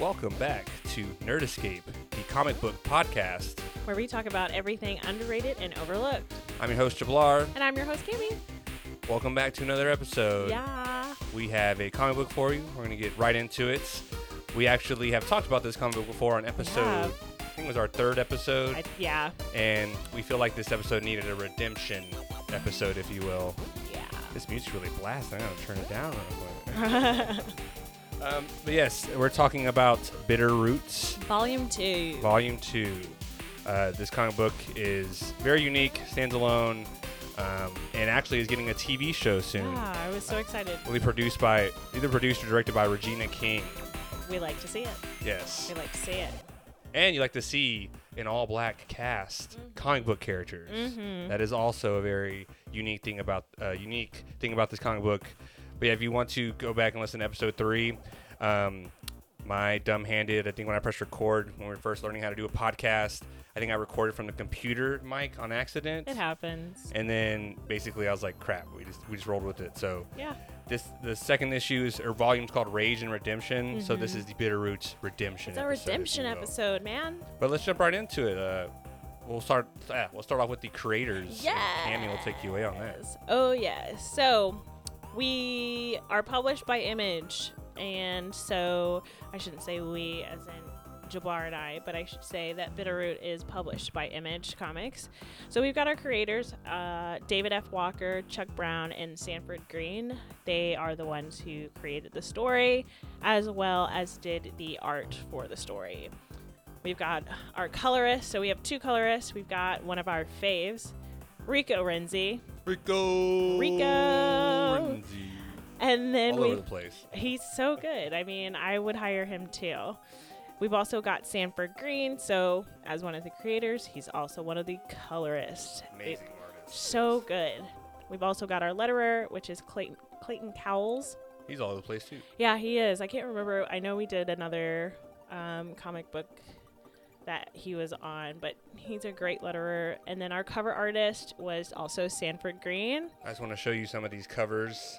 Welcome back to Nerd Escape, the comic book podcast. where we talk about everything underrated and overlooked. I'm your host, Jabbar. And I'm your host, Kimmy. Welcome back to another episode. Yeah. We have a comic book for you. We're going to get right into it. We actually have talked about this comic book before on episode, have. I think it was our third episode, I, yeah. and we feel like this episode needed a redemption episode, if you will. Yeah. This music's really blasting. I'm going to turn it down real quick. Um, but yes, we're talking about Bitter Roots. Volume two. Volume 2. Uh, this comic book is very unique, stands alone, um, and actually is getting a TV show soon. Yeah, I was so excited. Will be produced by, either produced or directed by Regina King. We like to see it. Yes. We like to see it. And you like to see an all black cast comic book characters. Mm-hmm. That is also a very unique thing about uh, unique thing about this comic book. But yeah, if you want to go back and listen to episode three, um, my dumb handed, I think when I pressed record when we were first learning how to do a podcast, I think I recorded from the computer mic on accident. It happens. And then basically I was like, crap, we just we just rolled with it. So Yeah. this the second issue is or volume's called Rage and Redemption. So this Mhm. is the Bitter Roots redemption. It's a episode, redemption episode, man. But let's jump right into it. Uh, we'll start. Yeah, we'll start off with the creators. Yeah. Tammy will take you away on that. Oh, yes. So we are published by Image. And so I shouldn't say we as in Jabbar and I, but I should say that Bitterroot is published by Image Comics. So we've got our creators, uh, David F. Walker, Chuck Brown, and Sanford Greene. They are the ones who created the story, as well as did the art for the story. We've got our colorist. So we have two colorists. We've got one of our faves, Rico Renzi. Rico. Rico. Renzi. And then All we over the place. He's so good. I mean, I would hire him too. We've also got Sanford Greene. So, as one of the creators, he's also one of the colorists. Amazing artist. So good. We've also got our letterer, which is Clayton, Clayton Cowles. He's all over the place too. Yeah, he is. I can't remember. I know we did another um, comic book that he was on, but he's a great letterer. And then our cover artist was also Sanford Greene. I just want to show you some of these covers.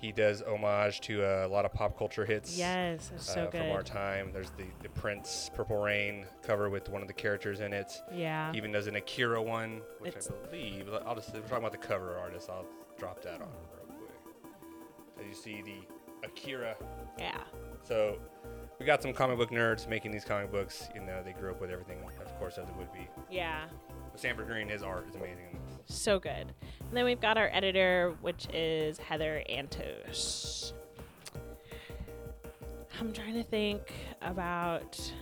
He does homage to a lot of pop culture hits. Yes, so uh, From our time, there's the, the Prince Purple Rain cover with one of the characters in it. Yeah. He even does an Akira one, which It's- I believe. I'll just we're talking about the cover artist. I'll drop that on real quick. So you see the Akira. Yeah. So we got some comic book nerds making these comic books. You know, they grew up with everything, of course, as it would be. Yeah. But Sanford Greene, his art is amazing. So good. And then we've got our editor, which is Heather Antos. I'm trying to think about.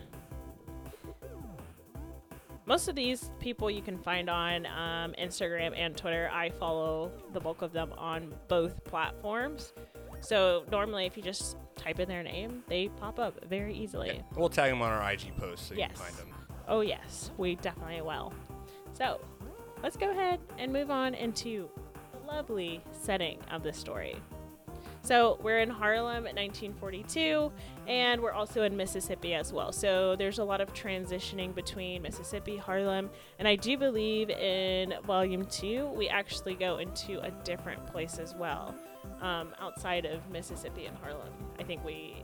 Most of these people you can find on um, Instagram and Twitter. I follow the bulk of them on both platforms. So normally, if you just type in their name, they pop up very easily. Yeah. We'll tag them on our IG post so you can find them. Oh, yes, we definitely will. So, let's go ahead and move on into the lovely setting of the story. So, we're in Harlem in 1942, and we're also in Mississippi as well. So, there's a lot of transitioning between Mississippi, Harlem, and I do believe in volume two, we actually go into a different place as well, um, outside of Mississippi and Harlem. I think we.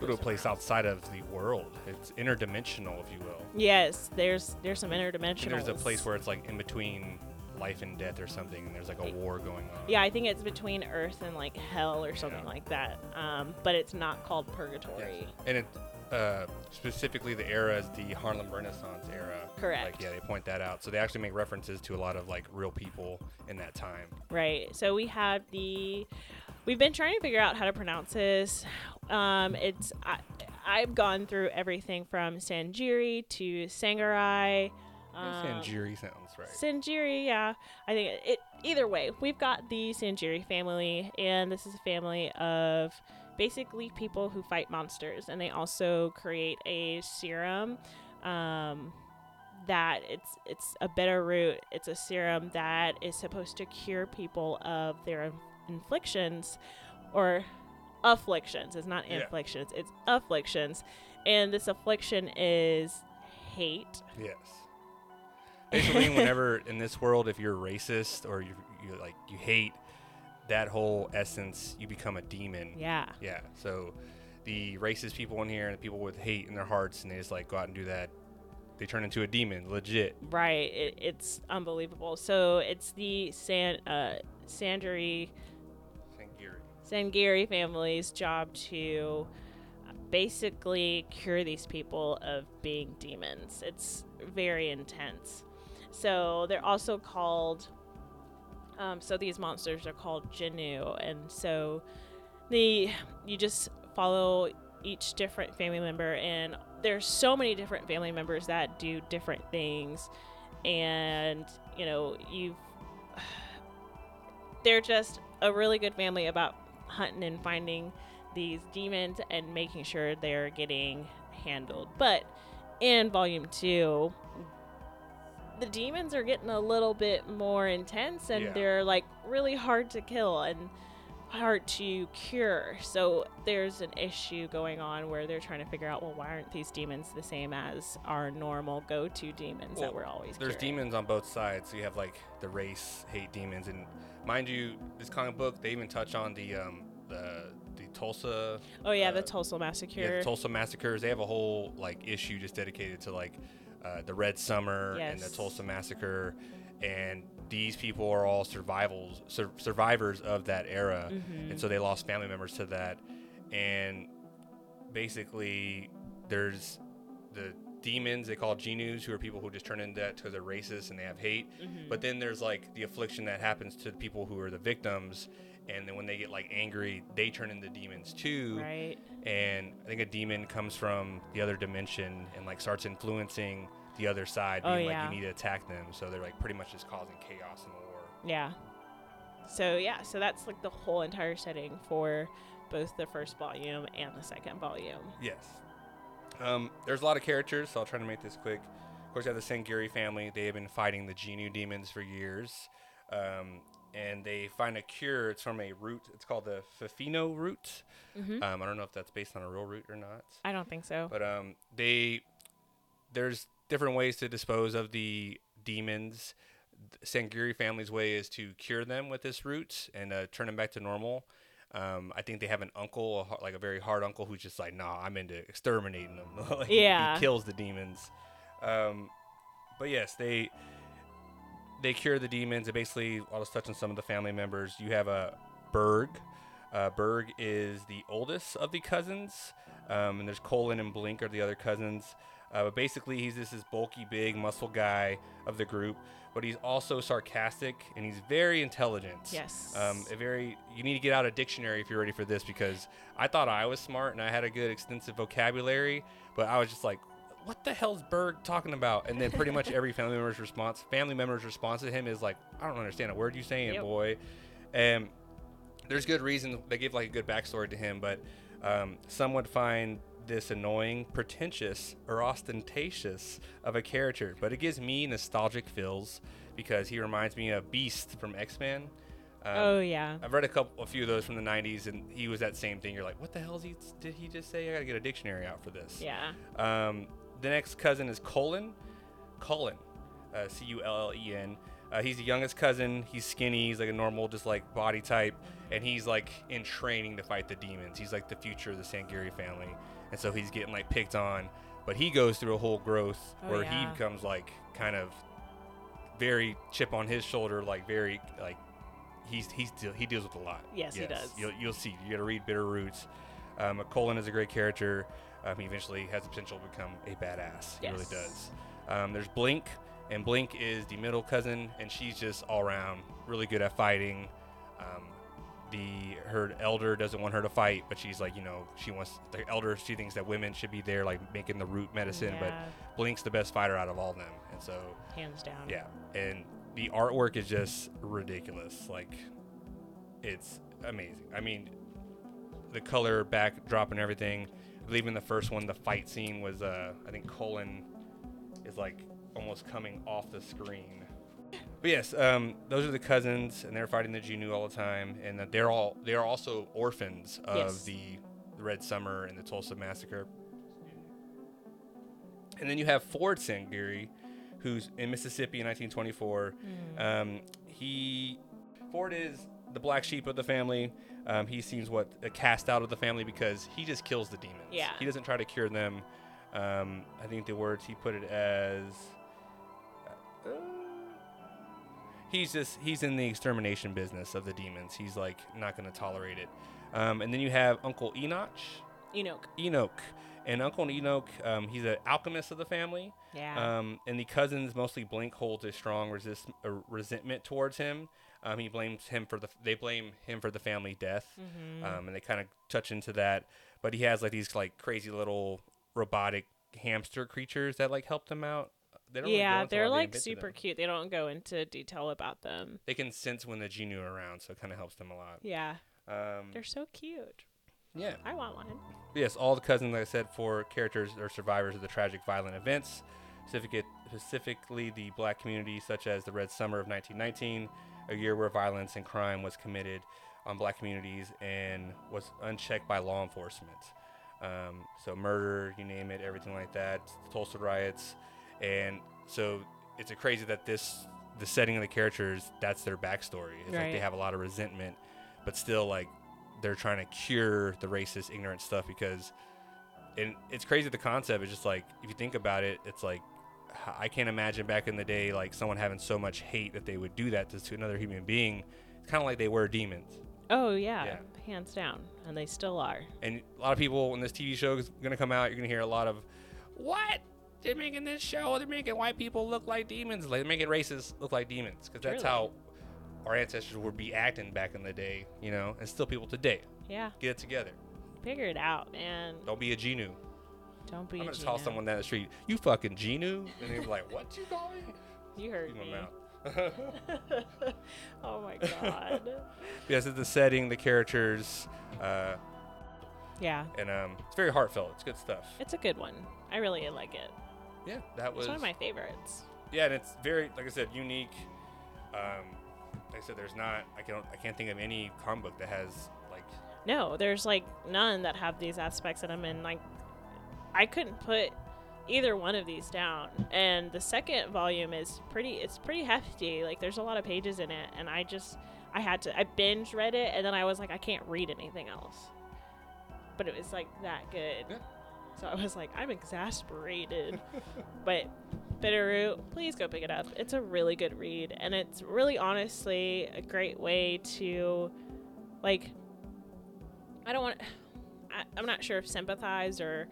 Go to a place outside of the world. It's interdimensional, if you will. Yes, there's there's some interdimensional. there's a place where it's like in between life and death or something, and there's like a war going on. Yeah, I think it's between Earth and like hell or something Yeah. like that. Um, but it's not called Yes. purgatory. And it uh, specifically the era is the Harlem Renaissance era. Correct. Like yeah, they point that out. So they actually make references to a lot of like real people in that time. Right. So we have the. We've been trying to figure out how to pronounce this. Um, it's I, I've gone through everything from Sanjiri to Sangarai. Um, Sanjiri sounds right. Sanjiri, yeah. I think it, either way, we've got the Sanjiri family, and this is a family of basically people who fight monsters, and they also create a serum. Um, that it's it's a bitter root. It's a serum that is supposed to cure people of their inflictions, or afflictions. It's not Yeah. inflictions. It's afflictions, and this affliction is hate. Yes. Basically, whenever in this world, if you're racist or you you like you hate that whole essence, you become a demon. Yeah. Yeah. So the racist people in here and the people with hate in their hearts, and they just like go out and do that. They turn into a demon, legit. Right. It, it's unbelievable. So it's the San uh, Sangerye. Sangerye family's job to basically cure these people of being demons. It's very intense. So they're also called. Um, so these monsters are called Jinoo, and so the you just follow each different family member, and there's so many different family members that do different things, and you know you've they're just a really good family about hunting and finding these demons and making sure they're getting handled. But in volume two, the demons are getting a little bit more intense and Yeah. they're like really hard to kill and hard to cure. So there's an issue going on where they're trying to figure out, well, why aren't these demons the same as our normal go-to demons that we're always There's curing? demons on both sides. So you have like the race hate demons, and mind you, this comic book they even touch on the um the the Tulsa Oh yeah, the uh, Tulsa massacre. yeah, the Tulsa massacres. They have a whole like issue just dedicated to like uh, the Red Summer and the Tulsa massacre, and these people are all survivals sur- survivors of that era, Mhm. and so they lost family members to that, and basically there's the demons they call Jinoos who are people who just turn into that because they're racist and they have hate. Mhm. but then there's like the affliction that happens to the people who are the victims and then when they get like angry they turn into demons too right. and I think a demon comes from the other dimension and like starts influencing the other side, Oh, being like you need to attack them. So they're like pretty much just causing chaos in the war. Yeah. So yeah, so that's like the whole entire setting for both the first volume and the second volume. Yes. Um, there's a lot of characters, so I'll try to make this quick. Of course, you have the Sangerye family. They have been fighting the Jinoo demons for years. Um, and they find a cure. It's from a root. It's called the Fifino root. Mm-hmm. Um, I don't know if that's based on a real root or not. I don't think so. But um, they there's different ways to dispose of the demons. Sangerye family's way is to cure them with this root and uh, turn them back to normal. Um, I think they have an uncle, a, like a very hard uncle, who's just like, "Nah, I'm into exterminating them." like, he- Yeah. he kills the demons. Um, but yes, they they cure the demons. And basically, I'll just touch on some of the family members. You have a Berg. Uh, Berg is the oldest of the cousins, um, and there's Cullen and Blink are the other cousins. Uh, but basically, he's just this bulky, big, muscle guy of the group. But he's also sarcastic and he's very intelligent. Yes. Um, a very. You need to get out a dictionary if you're ready for this because I thought I was smart and I had a good extensive vocabulary, but I was just like, "What the hell's Berg talking about?" And then pretty much every family member's response, family member's response to him is like, "I don't understand a word you saying, Yep. boy." And there's good reason they give like a good backstory to him, but um, some would find this annoying, pretentious, or ostentatious of a character. But it gives me nostalgic feels because he reminds me of Beast from X Men. Um, oh yeah. I've read a couple, a few of those from the '90s, and he was that same thing. You're like, what the hell he, did he just say? I gotta get a dictionary out for this. Yeah. Um, the next cousin is Colin. Cullen, uh, C U L L E N. Uh, he's the youngest cousin. He's skinny. He's like a normal, just like body type, and he's like in training to fight the demons. He's like the future of the Sangerye family, and so he's getting like picked on. But he goes through a whole growth Oh, where yeah. he becomes like kind of very chip on his shoulder, like very like he's he's he deals with a lot. Yes, he does. You'll, you'll see. You got to read Bitter Roots. Um, Cullen is a great character. Um, he eventually has the potential to become a badass. He really does. Um, there's Blink, and Blink is the middle cousin, and she's just all around really good at fighting. Um, the her elder doesn't want her to fight, but she's like, you know, she wants the elder. She thinks that women should be there, like making the root medicine. But Blink's the best fighter out of all of them, and so hands down. yeah, and the artwork is just ridiculous. Like, it's amazing. I mean, the color backdrop and everything. I believe in the first one, the fight scene was, uh, I think Cullen is like almost coming off the screen. But yes, um, those are the cousins, and they're fighting the Jinoo all the time, and that they're all they are also orphans of Yes. the, Red Summer and the Tulsa massacre. And then you have Ford Sangerye, who's in Mississippi in 1924. Mm. Um, he Ford is the black sheep of the family. Um, he seems what a cast out of the family because he just kills the demons. Yeah. He doesn't try to cure them. Um, I think the words he put it as. Uh, he's just he's in the extermination business of the demons. He's like not going to tolerate it. Um, and then you have Uncle Enoch. Enoch. Enoch. And Uncle Enoch, um, he's an alchemist of the family. Yeah. Um, and the cousins mostly Blink holds a strong resist, uh, resentment towards him. Um, he blames him for the they blame him for the family death, Mm-hmm. um, and they kind of touch into that. But he has like these like crazy little robotic hamster creatures that like help them out. They don't really yeah, a they're lot of the like super cute. They don't go into detail about them. They can sense when the Jinoo are around, so it kind of helps them a lot. Yeah, Um, they're so cute. yeah. I want one. Yes, all the cousins, like I said, for characters are survivors of the tragic violent events, specifically the black community, such as the Red Summer of 1919, a year where violence and crime was committed on black communities and was unchecked by law enforcement. Um, so murder, you name it, everything like that, the Tulsa riots, and so it's a crazy that this the setting of the characters that's their backstory. It's like they have a lot of resentment, but still like they're trying to cure the racist, ignorant stuff because, and it's crazy. The concept is just like if you think about it, it's like I can't imagine back in the day like someone having so much hate that they would do that to, to another human being. It's kind of like they were demons. Oh yeah, Yeah. hands down, and they still are. And a lot of people, when this TV show is gonna come out, you're gonna hear a lot of, "What? They're making this show. They're making white people look like demons. Like they're making racists look like demons. Because that's how our ancestors would be acting back in the day, you know. And still people today. Yeah, Get it together. figure it out, man. Don't be a Jinoo. Don't be I'm gonna tell someone down the street, "You fucking Jinoo," and they're like, "What you call me?" You heard me. oh my god. yes, it's the setting, the characters, uh, yeah, and um, it's very heartfelt. It's good stuff. it's a good one. I really like it. Yeah, that was one of my favorites. Yeah, and it's very, like I said, unique. Um, like I said, there's not. I can't. I can't think of any comic book that has like. No, there's like none that have these aspects in them, and like I couldn't put either one of these down. And the second volume is pretty. It's pretty hefty. Like there's a lot of pages in it, and I just I had to I binge read it, and then I was like I can't read anything else. But it was like that good. Yeah. So I was like I'm exasperated. but Bitterroot, please go pick it up. It's a really good read, and it's really honestly a great way to like I don't want. I, I'm not sure if sympathize or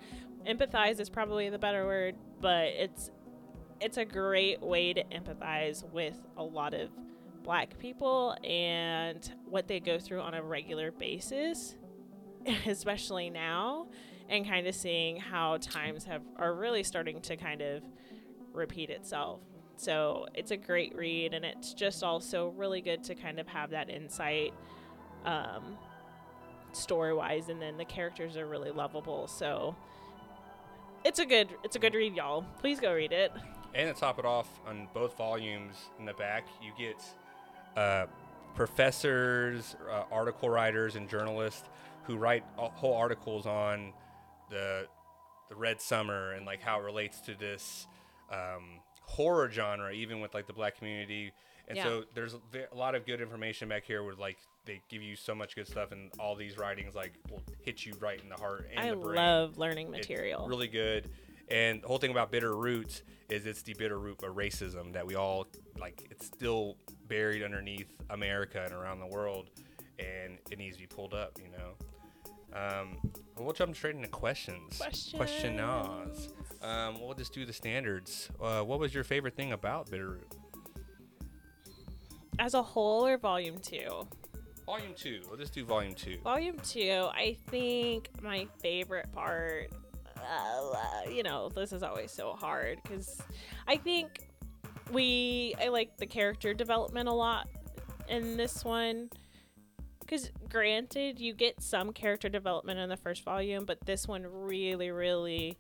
empathize is probably the better word, but it's it's a great way to empathize with a lot of black people and what they go through on a regular basis, especially now, and kind of seeing how times have are really starting to kind of repeat itself. So it's a great read, and it's just also really good to kind of have that insight. Um, story wise and then the characters are really lovable so it's a good it's a good read y'all. Please go read it. And to top it off, on both volumes in the back, you get uh, professors, uh, article writers, and journalists who write whole articles on the the Red Summer and like how it relates to this um, horror genre, even with like the black community. And Yeah. so there's a lot of good information back here where like they give you so much good stuff, and all these writings like will hit you right in the heart and i the brain. love learning It's material really good. And the whole thing about bitter roots is it's the bitter root of racism that we all like. It's still buried underneath America and around the world, and it needs to be pulled up. You know. Um, well, we'll jump straight into questions. Questionnaires. Um, we'll just do the standards. Uh, what was your favorite thing about Bitterroot? as a whole or volume two Volume two. We'll just do volume two. volume two i think my favorite part uh, you know this is always so hard because i think we i like the character development a lot in this one because granted you get some character development in the first volume but this one really really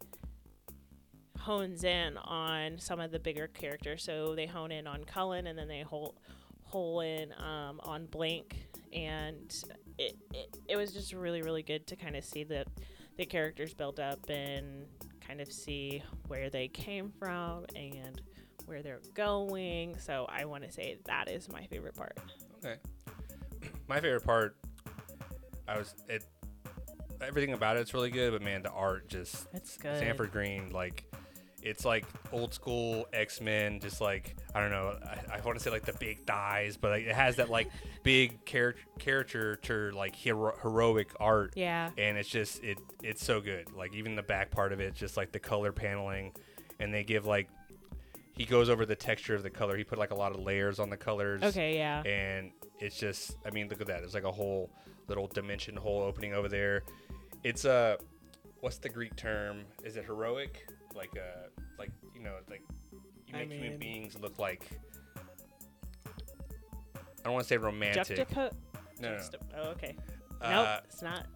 hones in on some of the bigger characters. So they hone in on cullen and then they hole, hole in um, on blink and it, it, it was just really really good to kind of see the the characters build up and kind of see where they came from and where they're going. So i want to say that is my favorite part. Okay. My favorite part, I was it. Everything about it's really good, but man, the art just It's good. Sanford Greene, like it's like old school X Men, just like I don't know. I, I want to say like the big thighs, but like, it has that like big character caricature like hero- heroic art, Yeah. and it's just it it's so good. Like even the back part of it, just like the color paneling, and they give like he goes over the texture of the color. He put like a lot of layers on the colors Okay. Yeah. and it's just I mean look at that. There's like a whole little dimension hole opening over there. It's a what's the Greek term? Is it heroic? Like uh like you know like you I make human beings look like I don't want to say romantic. Juxtapo- no, no, Oh, okay. no. nope, Uh, it's not.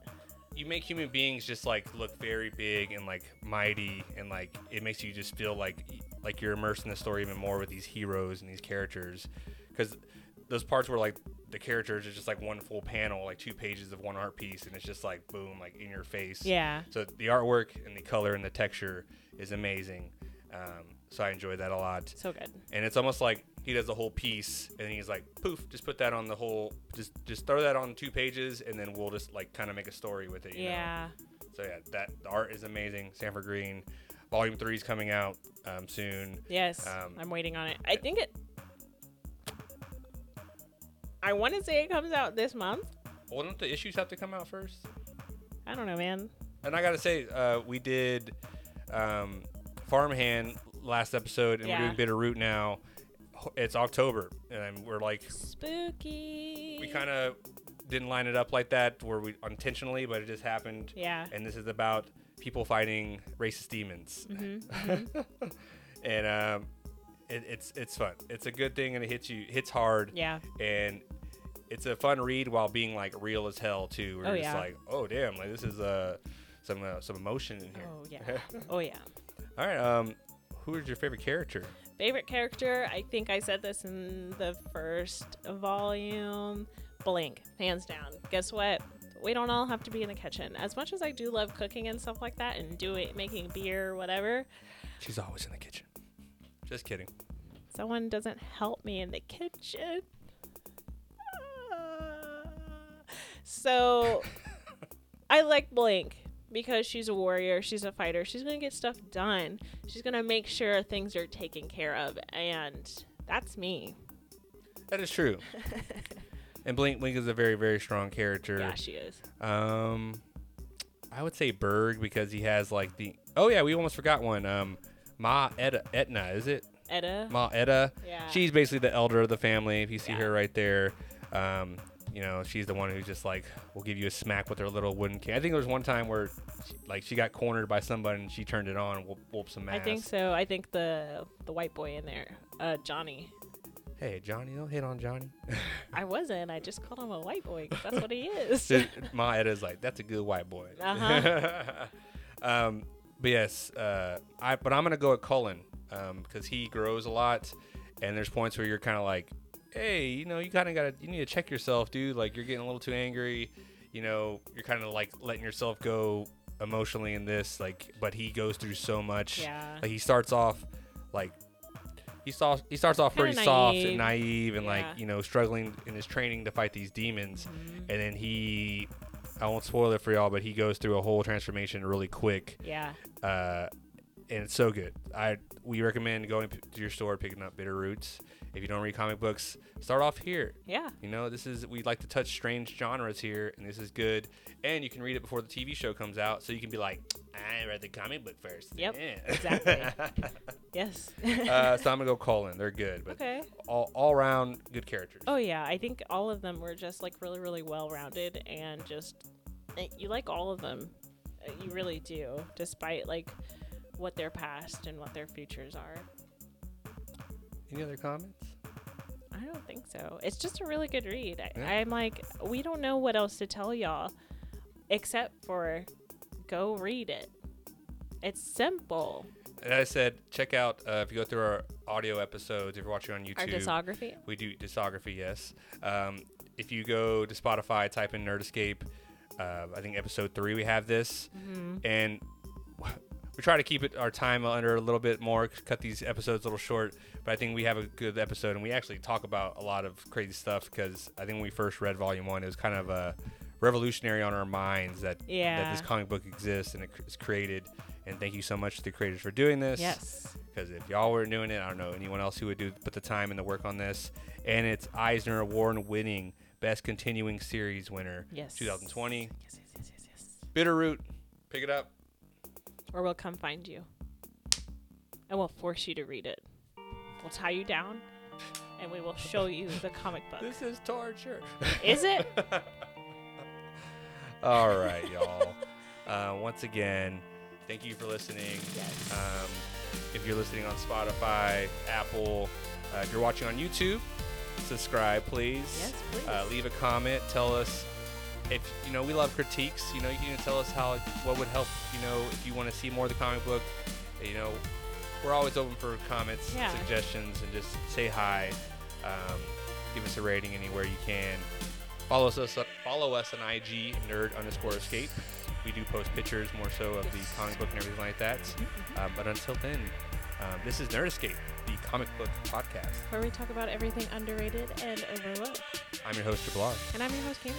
you make human beings just like look very big and like mighty and like it makes you just feel like like you're immersed in the story even more with these heroes and these characters because those parts where like the characters are just like one full panel like two pages of one art piece and it's just like boom like in your face Yeah. so the artwork and the color and the texture is amazing um, so i enjoy that a lot So good. and it's almost like he does the whole piece and he's like poof just put that on the whole just just throw that on two pages and then we'll just like kind of make a story with it you know? Yeah. so yeah that the art is amazing sanford greene volume three is coming out um, soon Yes. Um, I'm waiting on it. I think it. I want to say it comes out this month. well don't the issues have to come out first I don't know, man. and i gotta say uh, we did um, farmhand last episode and Yeah. we're doing bitter root now it's october and we're like Spooky. we kind of didn't line it up like that where we intentionally but it just happened Yeah. and this is about people fighting racist demons. Mm-hmm. and um, it, it's it's fun. It's a good thing, and it hits you hits hard, Yeah. and it's a fun read while being like real as hell too. Where Oh, yeah. like, oh damn, like this is uh some uh, some emotion in here. Oh yeah. oh yeah. All right, um, who is your favorite character? Favorite character? I think I said this in the first volume. Blink, hands down. Guess what? We don't all have to be in the kitchen. As much as I do love cooking and stuff like that, and do it, making beer, or whatever. She's always in the kitchen. Just kidding. Someone doesn't help me in the kitchen. Ah. So, I like Blink because she's a warrior, she's a fighter, she's gonna get stuff done, she's gonna make sure things are taken care of, and that's me. That is true. and Blink Blink is a very very strong character. Yeah, she is. Um, I would say Berg because he has like the. Oh yeah, we almost forgot one. Um, Ma Etta, Etna, is it? Edda. Ma Etta. Yeah. She's basically the elder of the family. If you see Yeah. her right there, um, you know she's the one who's just like will give you a smack with her little wooden cane. I think there was one time where, she, like, she got cornered by somebody and she turned it on and whoop, whoop some ass. I think so. I think the the white boy in there, uh, Johnny. Hey Johnny, don't hit on Johnny. I wasn't. I just called him a white boy. Cause that's what he is. So Ma Etta's like, that's a good white boy. Uh-huh. um, but yes, uh, I but I'm gonna go with Cullen because he grows a lot, and there's points where you're kind of like, hey, you know, you kind of gotta, you need to check yourself, dude. Like you're getting a little too angry. You know, you're kind of like letting yourself go emotionally in this. Like, but he goes through so much. yeah. Like he starts off like he starts he starts off Kinda pretty soft and naive. and Yeah. like you know struggling in his training to fight these demons, Mhm. and then he I won't spoil it for y'all, but he goes through a whole transformation really quick, Yeah. uh, and it's so good. I we recommend going to your store picking up Bitter Roots. If you don't read comic books, start off here. Yeah. You know, this is we like to touch strange genres here, and this is good. And you can read it before the TV show comes out, so you can be like, I read the comic book first. Yep, Yeah. exactly. Yes. uh, so I'm gonna go Cullen. They're good, but okay. all all around good characters. Oh yeah, I think all of them were just like really, really well rounded, and just eh, you like all of them. Uh, You really do, despite like what their past and what their futures are. Any other comments? I don't think so. It's just a really good read. I, Yeah. I'm like, we don't know what else to tell y'all, except for go read it. It's simple. As I said, check out uh, if you go through our audio episodes. If you're watching on YouTube, Our discography. we do discography. Yes. Um, if you go to Spotify, type in Nerd Escape. Uh, I think episode three we have this, Mm-hmm. and we try to keep it our time under a little bit more, cut these episodes a little short. But I think we have a good episode, and we actually talk about a lot of crazy stuff because I think when we first read Volume One, it was kind of a revolutionary on our minds that that this comic book exists and it is created. And thank you so much to the creators for doing this. Yes. Because if y'all were doing it, I don't know anyone else who would do put the time and the work on this. And it's Eisner Award winning Best Continuing Series winner, Yes. 2020. Yes, yes, yes, yes, yes. Bitterroot, pick it up. Or we'll come find you. And we'll force you to read it. We'll tie you down and we will show you the comic book. This is torture. Is it? All right, y'all. Uh, once again, thank you for listening. Yes. Um, if you're listening on Spotify, Apple, uh, if you're watching on YouTube, subscribe, please. Yes, please. Uh, leave a comment. Tell us if you know we love critiques. You know, you can tell us how what would help. You know, if you want to see more of the comic book. You know, we're always open for comments, Yeah. suggestions, and just say hi. Um, give us a rating anywhere you can. Follow us follow us on IG nerd underscore escape. We do post pictures more so of the comic book and everything like that. Um, but until then, um, this is Nerd Escape, the comic book podcast. Where we talk about everything underrated and overlooked. I'm your host, Jabbar. And I'm your host, Kami.